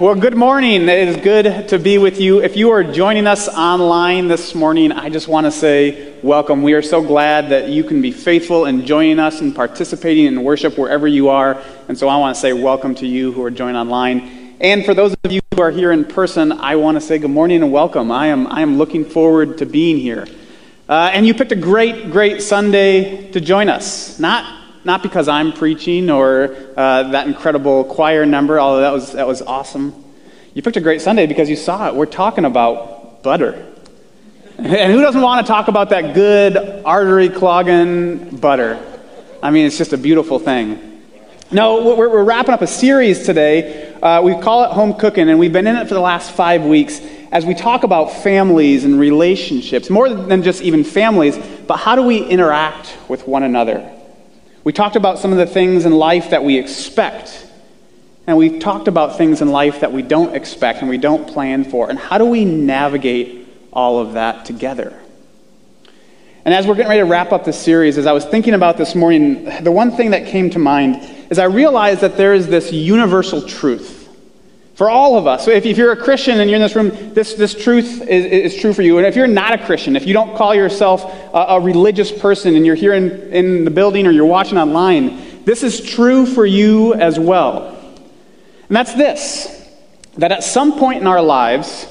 Well, good morning. It is good to be with you. If you are joining us online this morning, I just want to say welcome. We are so glad that you can be faithful in joining us and participating in worship wherever you are. And so I want to say welcome to you who are joining online. And for those of you who are here in person, I want to say good morning and welcome. I am, I am looking forward to being here. Uh, and you picked a great, great Sunday to join us. Not not because I'm preaching or uh, that incredible choir number, although that was, that was awesome. You picked a great Sunday because you saw it. We're talking about butter. And who doesn't want to talk about that good artery clogging butter? I mean, it's just a beautiful thing. No, we're, we're wrapping up a series today. Uh, we call it Home Cooking, and we've been in it for the last five weeks as we talk about families and relationships, more than just even families, but how do we interact with one another? We talked about some of the things in life that we expect. And we talked about things in life that we don't expect and we don't plan for. And how do we navigate all of that together? And as we're getting ready to wrap up this series, as I was thinking about this morning, the one thing that came to mind is I realized that there is this universal truth for all of us. So if, if you're a Christian and you're in this room, this, this truth is, is true for you. And if you're not a Christian, if you don't call yourself a, a religious person and you're here in, in the building or you're watching online, this is true for you as well. And that's this that at some point in our lives,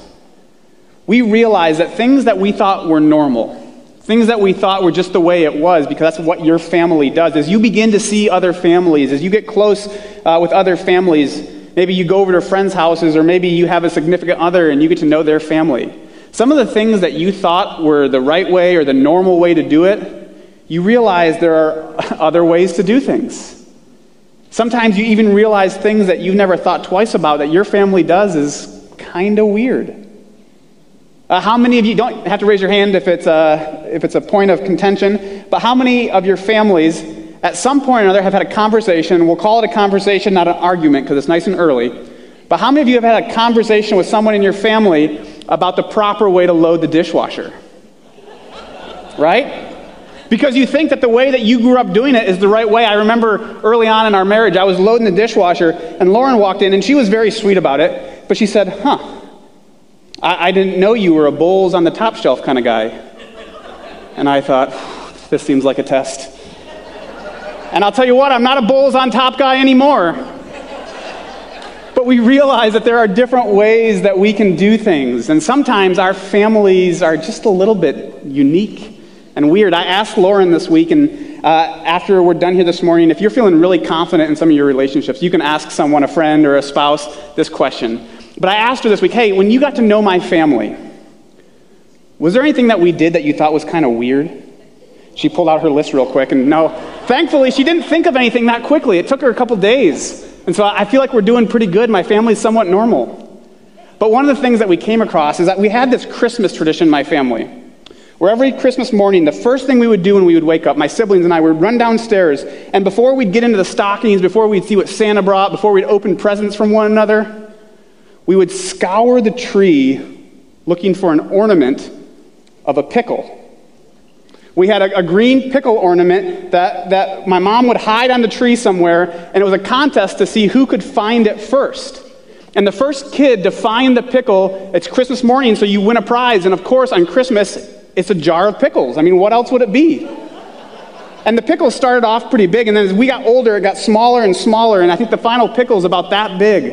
we realize that things that we thought were normal, things that we thought were just the way it was, because that's what your family does, as you begin to see other families, as you get close uh, with other families, Maybe you go over to friends' houses, or maybe you have a significant other and you get to know their family. Some of the things that you thought were the right way or the normal way to do it, you realize there are other ways to do things. Sometimes you even realize things that you've never thought twice about that your family does is kind of weird. Uh, how many of you don't have to raise your hand if it's, a, if it's a point of contention, but how many of your families at some point or another have had a conversation. We'll call it a conversation, not an argument, because it's nice and early. But how many of you have had a conversation with someone in your family about the proper way to load the dishwasher? Right? Because you think that the way that you grew up doing it is the right way. I remember early on in our marriage, I was loading the dishwasher, and Lauren walked in, and she was very sweet about it. But she said, Huh, I, I didn't know you were a bowls on the top shelf kind of guy. And I thought, This seems like a test. And I'll tell you what, I'm not a bulls on top guy anymore. But we realize that there are different ways that we can do things. And sometimes our families are just a little bit unique and weird. I asked Lauren this week, and uh, after we're done here this morning, if you're feeling really confident in some of your relationships, you can ask someone, a friend or a spouse, this question. But I asked her this week, hey, when you got to know my family, was there anything that we did that you thought was kind of weird? She pulled out her list real quick, and no, thankfully, she didn't think of anything that quickly. It took her a couple days. And so I feel like we're doing pretty good. My family's somewhat normal. But one of the things that we came across is that we had this Christmas tradition in my family. Where every Christmas morning, the first thing we would do when we would wake up, my siblings and I would run downstairs, and before we'd get into the stockings, before we'd see what Santa brought, before we'd open presents from one another, we would scour the tree looking for an ornament of a pickle we had a, a, green pickle ornament that, that my mom would hide on the tree somewhere, and it was a contest to see who could find it first. And the first kid to find the pickle, it's Christmas morning, so you win a prize. And of course, on Christmas, it's a jar of pickles. I mean, what else would it be? And the pickles started off pretty big, and then as we got older, it got smaller and smaller, and I think the final pickle is about that big.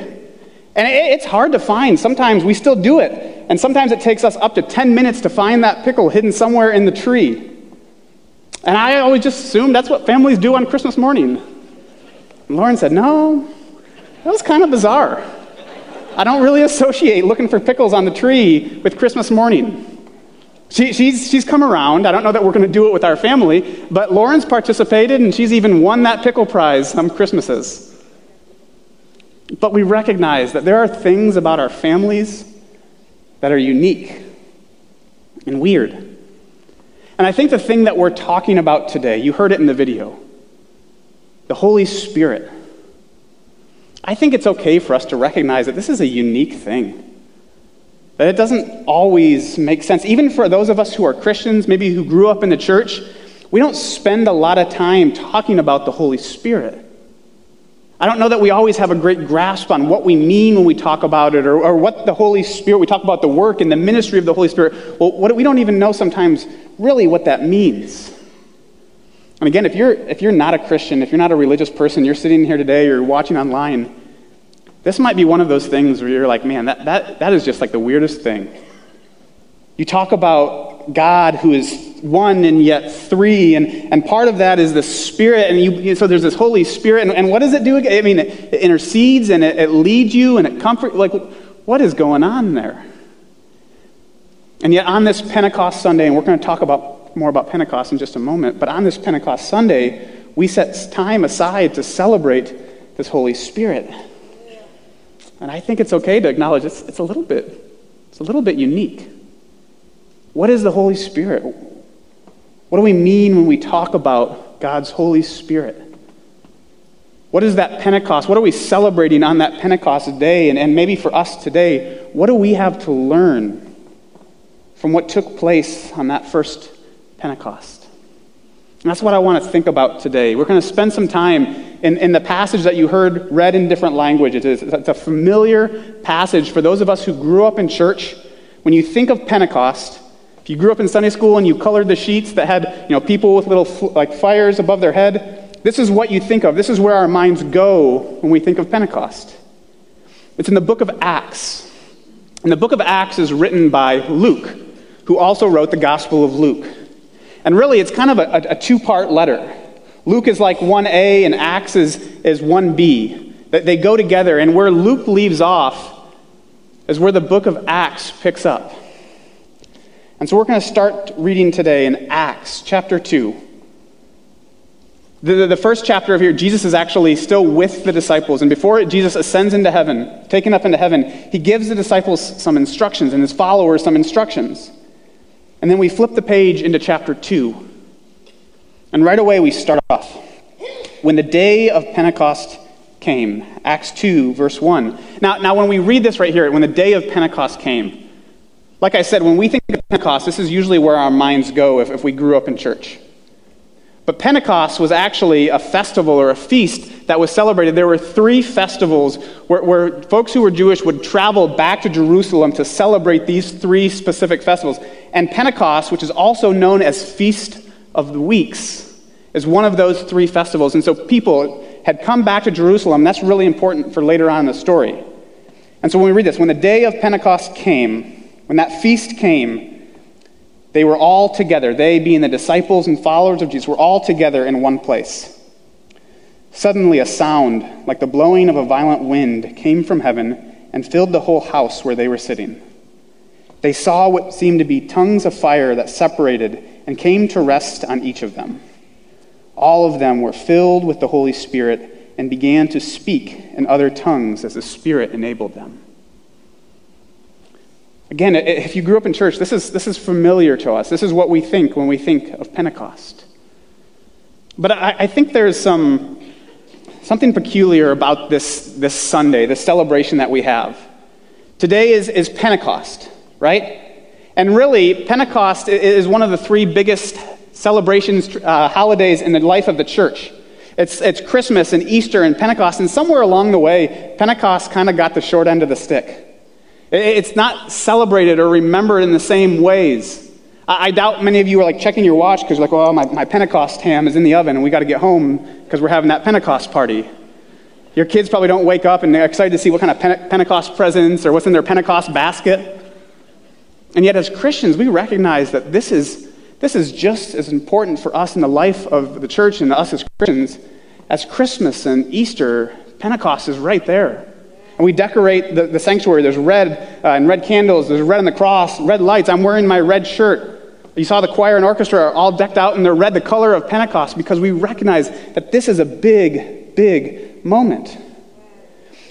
And it, it's hard to find. Sometimes we still do it. And sometimes it takes us up to 10 minutes to find that pickle hidden somewhere in the tree. And I always just assumed that's what families do on Christmas morning. And Lauren said, No, that was kind of bizarre. I don't really associate looking for pickles on the tree with Christmas morning. She, she's, she's come around. I don't know that we're going to do it with our family, but Lauren's participated and she's even won that pickle prize some Christmases. But we recognize that there are things about our families that are unique and weird. And I think the thing that we're talking about today, you heard it in the video the Holy Spirit. I think it's okay for us to recognize that this is a unique thing. That it doesn't always make sense. Even for those of us who are Christians, maybe who grew up in the church, we don't spend a lot of time talking about the Holy Spirit. I don't know that we always have a great grasp on what we mean when we talk about it or, or what the Holy Spirit, we talk about the work and the ministry of the Holy Spirit. Well, what, we don't even know sometimes really what that means. And again, if you're, if you're not a Christian, if you're not a religious person, you're sitting here today you're watching online, this might be one of those things where you're like, man, that, that, that is just like the weirdest thing. You talk about God who is one and yet three. And, and part of that is the Spirit. And you, so there's this Holy Spirit. And, and what does it do? I mean, it, it intercedes and it, it leads you and it comforts. Like, what is going on there? And yet, on this Pentecost Sunday, and we're going to talk about more about Pentecost in just a moment, but on this Pentecost Sunday, we set time aside to celebrate this Holy Spirit. And I think it's okay to acknowledge it's, it's a little bit, it's a little bit unique. What is the Holy Spirit? What do we mean when we talk about God's Holy Spirit? What is that Pentecost? What are we celebrating on that Pentecost day? And, and maybe for us today, what do we have to learn from what took place on that first Pentecost? And that's what I want to think about today. We're going to spend some time in, in the passage that you heard read in different languages. It's, a familiar passage for those of us who grew up in church. When you think of Pentecost, if you grew up in Sunday school and you colored the sheets that had, you know, people with little like fires above their head, this is what you think of. This is where our minds go when we think of Pentecost. It's in the book of Acts. And the book of Acts is written by Luke, who also wrote the Gospel of Luke. And really, it's kind of a, a two part letter. Luke is like 1A, and Acts is, is 1B. That they go together, and where Luke leaves off is where the book of Acts picks up. And so we're going to start reading today in Acts chapter 2. The, the, first chapter of here, Jesus is actually still with the disciples. And before Jesus ascends into heaven, taken up into heaven, he gives the disciples some instructions and his followers some instructions. And then we flip the page into chapter 2. And right away we start off. When the day of Pentecost came, Acts 2, verse 1. Now, now when we read this right here, when the day of Pentecost came, like I said, when we think of Pentecost, this is usually where our minds go if, if we grew up in church. But Pentecost was actually a festival or a feast that was celebrated. There were three festivals where, where, folks who were Jewish would travel back to Jerusalem to celebrate these three specific festivals. And Pentecost, which is also known as Feast of the Weeks, is one of those three festivals. And so people had come back to Jerusalem. That's really important for later on in the story. And so when we read this, when the day of Pentecost came, when that feast came, they were all together. They, being the disciples and followers of Jesus, were all together in one place. Suddenly, a sound, like the blowing of a violent wind, came from heaven and filled the whole house where they were sitting. They saw what seemed to be tongues of fire that separated and came to rest on each of them. All of them were filled with the Holy Spirit and began to speak in other tongues as the Spirit enabled them. Again, if you grew up in church, this is, this is familiar to us. This is what we think when we think of Pentecost. But I, I think there's some, something peculiar about this, this Sunday, this celebration that we have. Today is, is Pentecost, right? And really, Pentecost is one of the three biggest celebrations, uh, holidays in the life of the church. It's, it's Christmas and Easter and Pentecost, and somewhere along the way, Pentecost kind of got the short end of the stick. It's not celebrated or remembered in the same ways. I doubt many of you are like checking your watch because you're like, well, my, my Pentecost ham is in the oven and we got to get home because we're having that Pentecost party. Your kids probably don't wake up and they're excited to see what kind of Pentecost presents or what's in their Pentecost basket. And yet, as Christians, we recognize that this is, this is just as important for us in the life of the church and us as Christians as Christmas and Easter. Pentecost is right there. And we decorate the, the sanctuary. There's red uh, and red candles. There's red on the cross, red lights. I'm wearing my red shirt. You saw the choir and orchestra are all decked out in their red, the color of Pentecost, because we recognize that this is a big, big moment.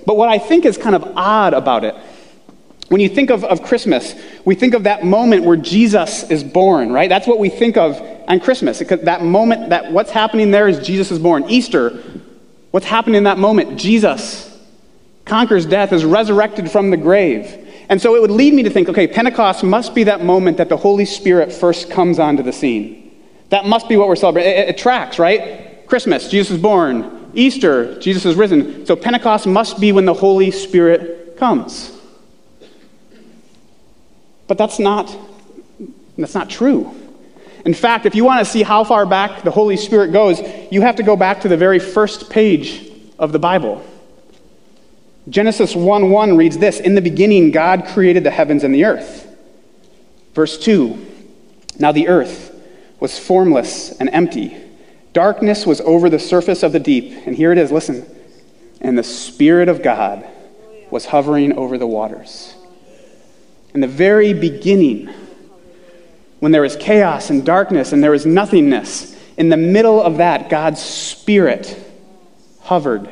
But what I think is kind of odd about it, when you think of, of Christmas, we think of that moment where Jesus is born, right? That's what we think of on Christmas. That moment, that what's happening there is Jesus is born. Easter, what's happening in that moment? Jesus conquers death, is resurrected from the grave. And so it would lead me to think okay, Pentecost must be that moment that the Holy Spirit first comes onto the scene. That must be what we're celebrating. It, it, it tracks, right? Christmas, Jesus is born. Easter, Jesus is risen. So Pentecost must be when the Holy Spirit comes. But that's not, that's not true. In fact, if you want to see how far back the Holy Spirit goes, you have to go back to the very first page of the Bible. Genesis 1 1 reads this In the beginning, God created the heavens and the earth. Verse 2 Now the earth was formless and empty. Darkness was over the surface of the deep. And here it is, listen. And the Spirit of God was hovering over the waters. In the very beginning, when there was chaos and darkness and there was nothingness, in the middle of that, God's Spirit hovered.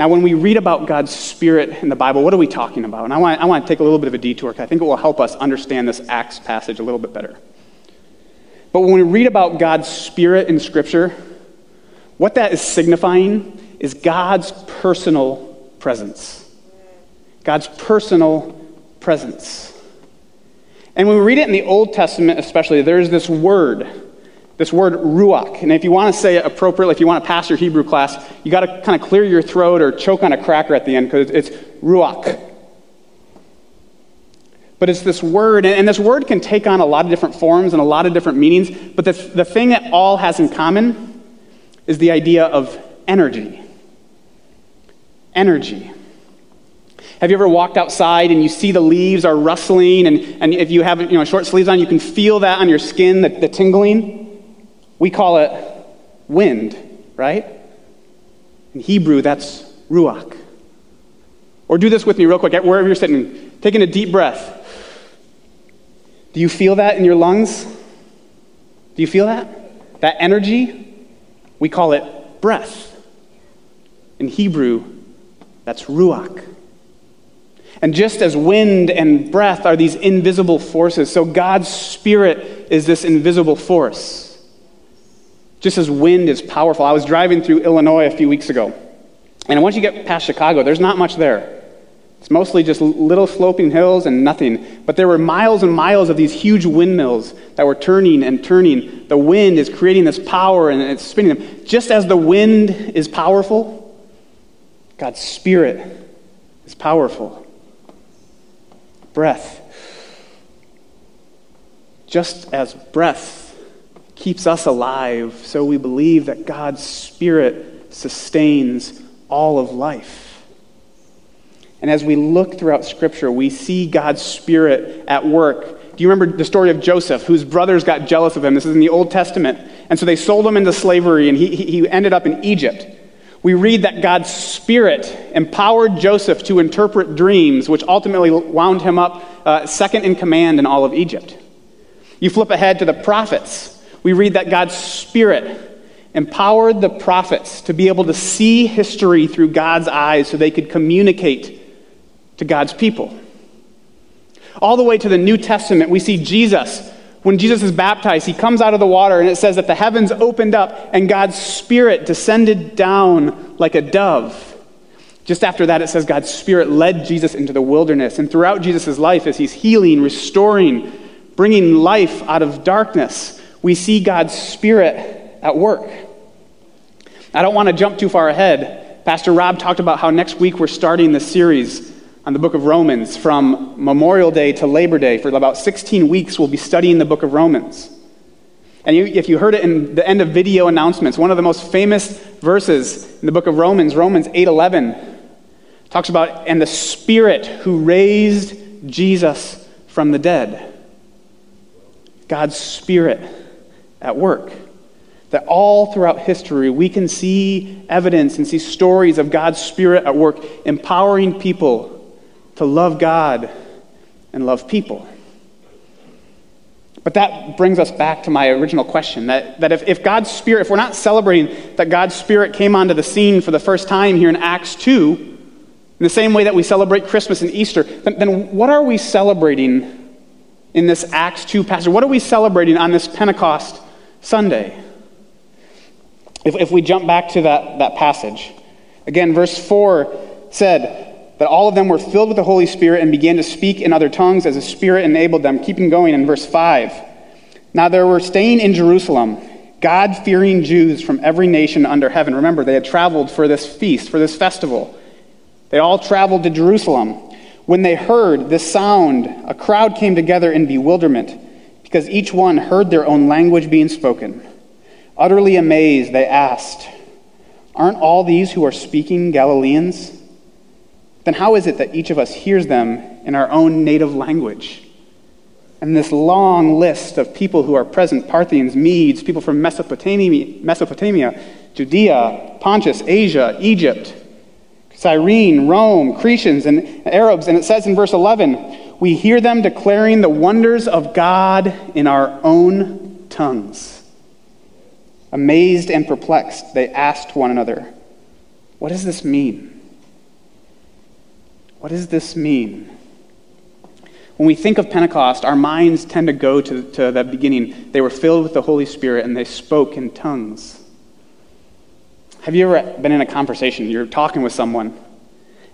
Now, when we read about God's Spirit in the Bible, what are we talking about? And I want, I want to take a little bit of a detour because I think it will help us understand this Acts passage a little bit better. But when we read about God's Spirit in Scripture, what that is signifying is God's personal presence. God's personal presence. And when we read it in the Old Testament, especially, there's this word, this word ruach. And if you want to say it appropriately, if you want to pass your Hebrew class, you got to kind of clear your throat or choke on a cracker at the end because it's ruach. But it's this word, and this word can take on a lot of different forms and a lot of different meanings. But the, the thing that all has in common is the idea of energy. Energy. Have you ever walked outside and you see the leaves are rustling, and, and if you have you know, short sleeves on, you can feel that on your skin, the, the tingling? We call it wind, right? In Hebrew, that's ruach. Or do this with me real quick, wherever you're sitting, taking a deep breath. Do you feel that in your lungs? Do you feel that? That energy? We call it breath. In Hebrew, that's ruach. And just as wind and breath are these invisible forces, so God's Spirit is this invisible force. Just as wind is powerful. I was driving through Illinois a few weeks ago, and once you get past Chicago, there's not much there. It's mostly just little sloping hills and nothing. But there were miles and miles of these huge windmills that were turning and turning. The wind is creating this power and it's spinning them. Just as the wind is powerful, God's Spirit is powerful. Breath. Just as breath keeps us alive, so we believe that God's Spirit sustains all of life. And as we look throughout Scripture, we see God's Spirit at work. Do you remember the story of Joseph, whose brothers got jealous of him? This is in the Old Testament. And so they sold him into slavery, and he, he ended up in Egypt. We read that God's Spirit empowered Joseph to interpret dreams, which ultimately wound him up uh, second in command in all of Egypt. You flip ahead to the prophets. We read that God's Spirit empowered the prophets to be able to see history through God's eyes so they could communicate to God's people. All the way to the New Testament, we see Jesus. When Jesus is baptized, he comes out of the water, and it says that the heavens opened up and God's Spirit descended down like a dove. Just after that, it says God's Spirit led Jesus into the wilderness. And throughout Jesus' life, as he's healing, restoring, bringing life out of darkness, we see God's Spirit at work. I don't want to jump too far ahead. Pastor Rob talked about how next week we're starting the series on the book of Romans from Memorial Day to Labor Day. For about 16 weeks, we'll be studying the book of Romans. And you, if you heard it in the end of video announcements, one of the most famous verses in the book of Romans, Romans 8:11, talks about and the Spirit who raised Jesus from the dead. God's Spirit at work. That all throughout history we can see evidence and see stories of God's Spirit at work, empowering people to love God and love people. But that brings us back to my original question that, that if, if God's Spirit, if we're not celebrating that God's Spirit came onto the scene for the first time here in Acts 2, in the same way that we celebrate Christmas and Easter, then, then what are we celebrating in this Acts 2 passage? What are we celebrating on this Pentecost Sunday? If, if we jump back to that, that passage, again, verse 4 said, that all of them were filled with the Holy Spirit and began to speak in other tongues as the Spirit enabled them. Keeping going in verse 5. Now there were staying in Jerusalem God fearing Jews from every nation under heaven. Remember, they had traveled for this feast, for this festival. They all traveled to Jerusalem. When they heard this sound, a crowd came together in bewilderment because each one heard their own language being spoken. Utterly amazed, they asked, Aren't all these who are speaking Galileans? Then how is it that each of us hears them in our own native language? And this long list of people who are present Parthians, Medes, people from Mesopotamia, Mesopotamia Judea, Pontus, Asia, Egypt, Cyrene, Rome, Cretians, and Arabs. And it says in verse 11, we hear them declaring the wonders of God in our own tongues. Amazed and perplexed, they asked one another, What does this mean? What does this mean? When we think of Pentecost, our minds tend to go to, to the beginning. They were filled with the Holy Spirit and they spoke in tongues. Have you ever been in a conversation? You're talking with someone,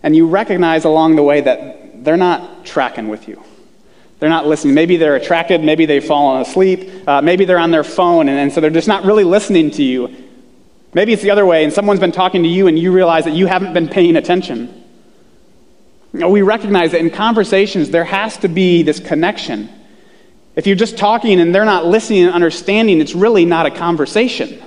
and you recognize along the way that they're not tracking with you. They're not listening. Maybe they're attracted, maybe they've fallen asleep, uh, maybe they're on their phone, and, and so they're just not really listening to you. Maybe it's the other way, and someone's been talking to you, and you realize that you haven't been paying attention. You know, we recognize that in conversations, there has to be this connection. If you're just talking and they're not listening and understanding, it's really not a conversation.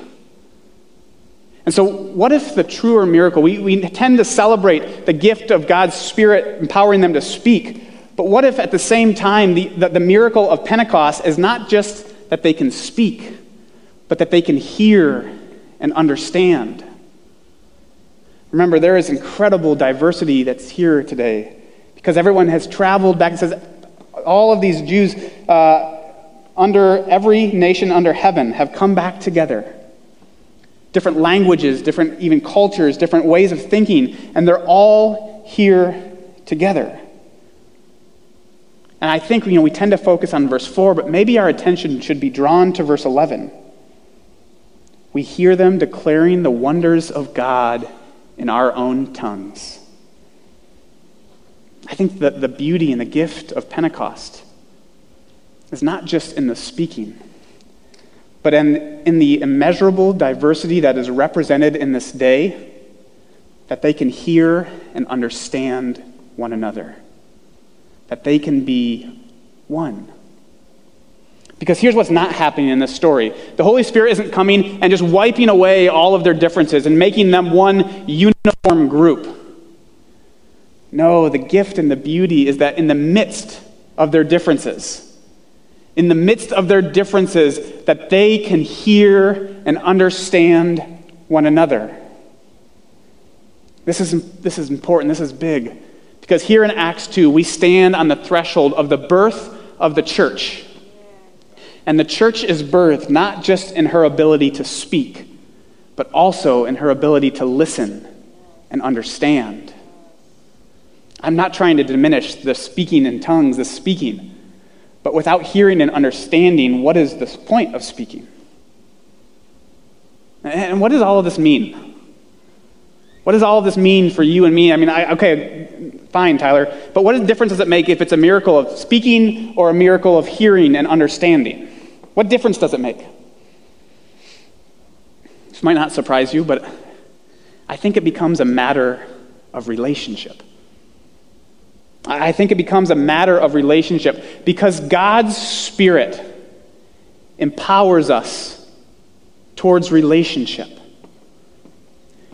And so, what if the truer miracle? We, we tend to celebrate the gift of God's Spirit empowering them to speak. But what if at the same time, the, the, the miracle of Pentecost is not just that they can speak, but that they can hear and understand? Remember, there is incredible diversity that's here today because everyone has traveled back. and says all of these Jews uh, under every nation under heaven have come back together. Different languages, different even cultures, different ways of thinking, and they're all here together. And I think you know, we tend to focus on verse 4, but maybe our attention should be drawn to verse 11. We hear them declaring the wonders of God in our own tongues. I think that the beauty and the gift of Pentecost is not just in the speaking, but in, in the immeasurable diversity that is represented in this day, that they can hear and understand one another, that they can be one. Because here's what's not happening in this story the Holy Spirit isn't coming and just wiping away all of their differences and making them one uniform group. No, the gift and the beauty is that in the midst of their differences, in the midst of their differences, that they can hear and understand one another. This is, this is important, this is big. Because here in Acts 2, we stand on the threshold of the birth of the church. And the church is birthed not just in her ability to speak, but also in her ability to listen and understand. I'm not trying to diminish the speaking in tongues, the speaking, but without hearing and understanding, what is the point of speaking? And what does all of this mean? What does all of this mean for you and me? I mean, I, okay, fine, Tyler, but what difference does it make if it's a miracle of speaking or a miracle of hearing and understanding? What difference does it make? This might not surprise you, but I think it becomes a matter of relationship. I think it becomes a matter of relationship because God's Spirit empowers us towards relationship.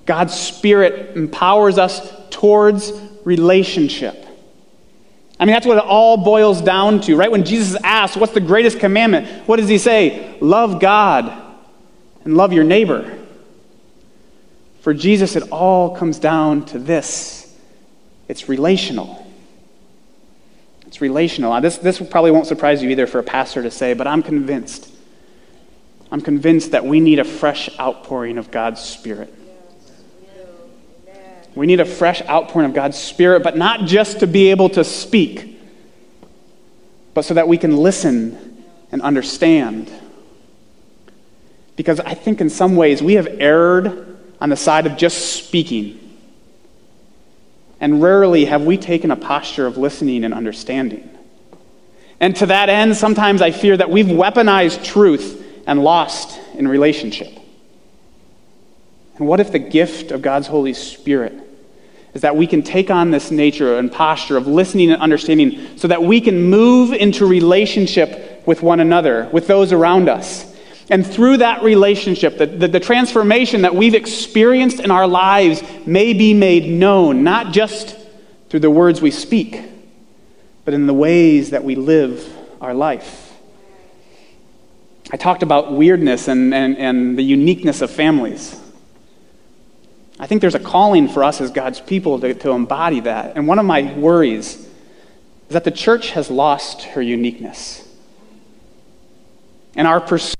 God's Spirit empowers us towards relationship. I mean, that's what it all boils down to, right? When Jesus asks, What's the greatest commandment? What does he say? Love God and love your neighbor. For Jesus, it all comes down to this it's relational. It's relational. This, this probably won't surprise you either for a pastor to say, but I'm convinced. I'm convinced that we need a fresh outpouring of God's Spirit. We need a fresh outpouring of God's Spirit, but not just to be able to speak, but so that we can listen and understand. Because I think in some ways we have erred on the side of just speaking. And rarely have we taken a posture of listening and understanding. And to that end, sometimes I fear that we've weaponized truth and lost in relationship. And what if the gift of God's Holy Spirit is that we can take on this nature and posture of listening and understanding so that we can move into relationship with one another, with those around us? And through that relationship, the, the, the, transformation that we've experienced in our lives may be made known, not just through the words we speak, but in the ways that we live our life. I talked about weirdness and, and, and the uniqueness of families. I think there's a calling for us as God's people to, to embody that. And one of my worries is that the church has lost her uniqueness. And our pursuit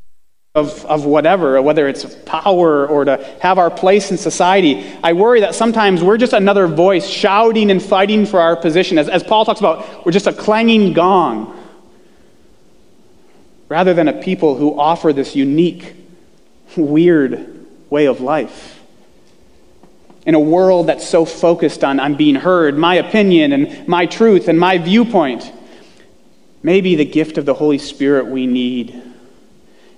of, of whatever, whether it's power or to have our place in society, I worry that sometimes we're just another voice shouting and fighting for our position. As, as Paul talks about, we're just a clanging gong rather than a people who offer this unique, weird way of life. In a world that's so focused on, on being heard, my opinion and my truth and my viewpoint, maybe the gift of the Holy Spirit we need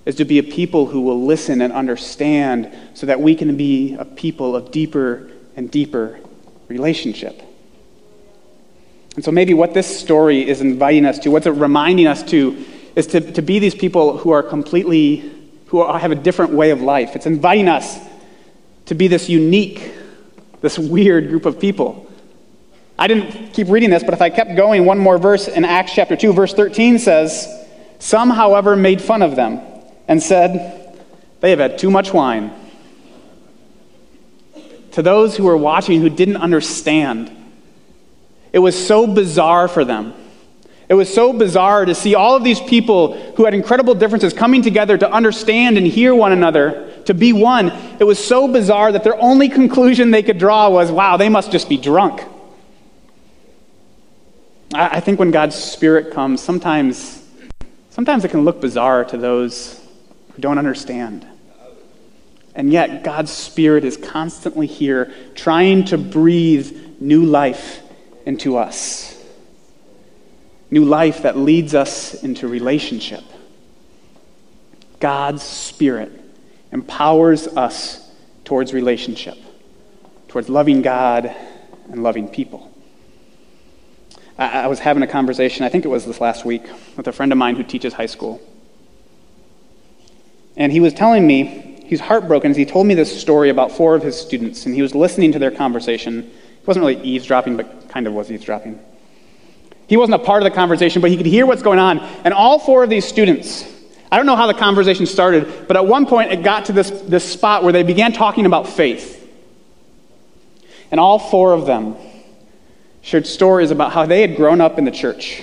is to be a people who will listen and understand so that we can be a people of deeper and deeper relationship. And so, maybe what this story is inviting us to, what's it reminding us to, is to, to be these people who are completely, who are, have a different way of life. It's inviting us to be this unique, this weird group of people. I didn't keep reading this, but if I kept going, one more verse in Acts chapter 2, verse 13 says, Some, however, made fun of them and said, They have had too much wine. To those who were watching who didn't understand, it was so bizarre for them. It was so bizarre to see all of these people who had incredible differences coming together to understand and hear one another, to be one. It was so bizarre that their only conclusion they could draw was, wow, they must just be drunk. I think when God's Spirit comes, sometimes, sometimes it can look bizarre to those who don't understand. And yet, God's Spirit is constantly here trying to breathe new life into us. New life that leads us into relationship. God's Spirit empowers us towards relationship, towards loving God and loving people. I, I was having a conversation, I think it was this last week, with a friend of mine who teaches high school. And he was telling me, he's heartbroken as he told me this story about four of his students, and he was listening to their conversation. He wasn't really eavesdropping, but kind of was eavesdropping. He wasn't a part of the conversation, but he could hear what's going on. And all four of these students, I don't know how the conversation started, but at one point it got to this, this spot where they began talking about faith. And all four of them shared stories about how they had grown up in the church.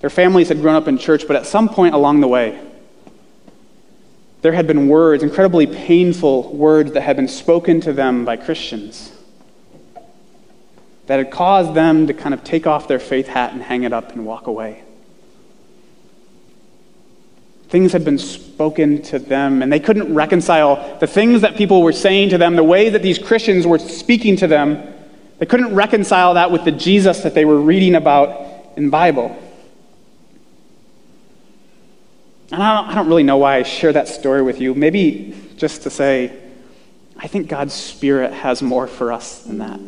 Their families had grown up in church, but at some point along the way, there had been words, incredibly painful words, that had been spoken to them by Christians that had caused them to kind of take off their faith hat and hang it up and walk away. Things had been spoken to them, and they couldn't reconcile the things that people were saying to them, the way that these Christians were speaking to them. They couldn't reconcile that with the Jesus that they were reading about in Bible. And I don't, I don't really know why I share that story with you. Maybe just to say, I think God's Spirit has more for us than that.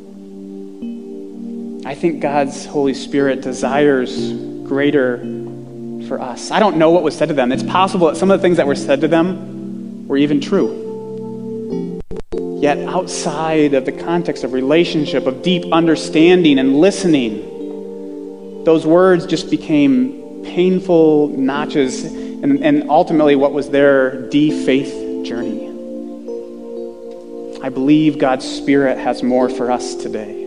I think God's Holy Spirit desires greater for us. I don't know what was said to them. It's possible that some of the things that were said to them were even true. Yet, outside of the context of relationship, of deep understanding and listening, those words just became painful notches and, and ultimately what was their de faith journey. I believe God's Spirit has more for us today.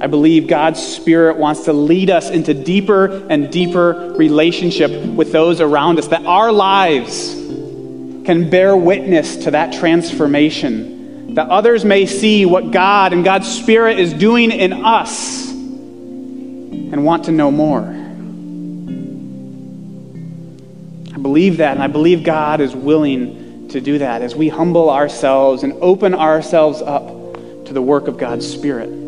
I believe God's Spirit wants to lead us into deeper and deeper relationship with those around us, that our lives can bear witness to that transformation, that others may see what God and God's Spirit is doing in us and want to know more. Believe that, and I believe God is willing to do that as we humble ourselves and open ourselves up to the work of God's Spirit.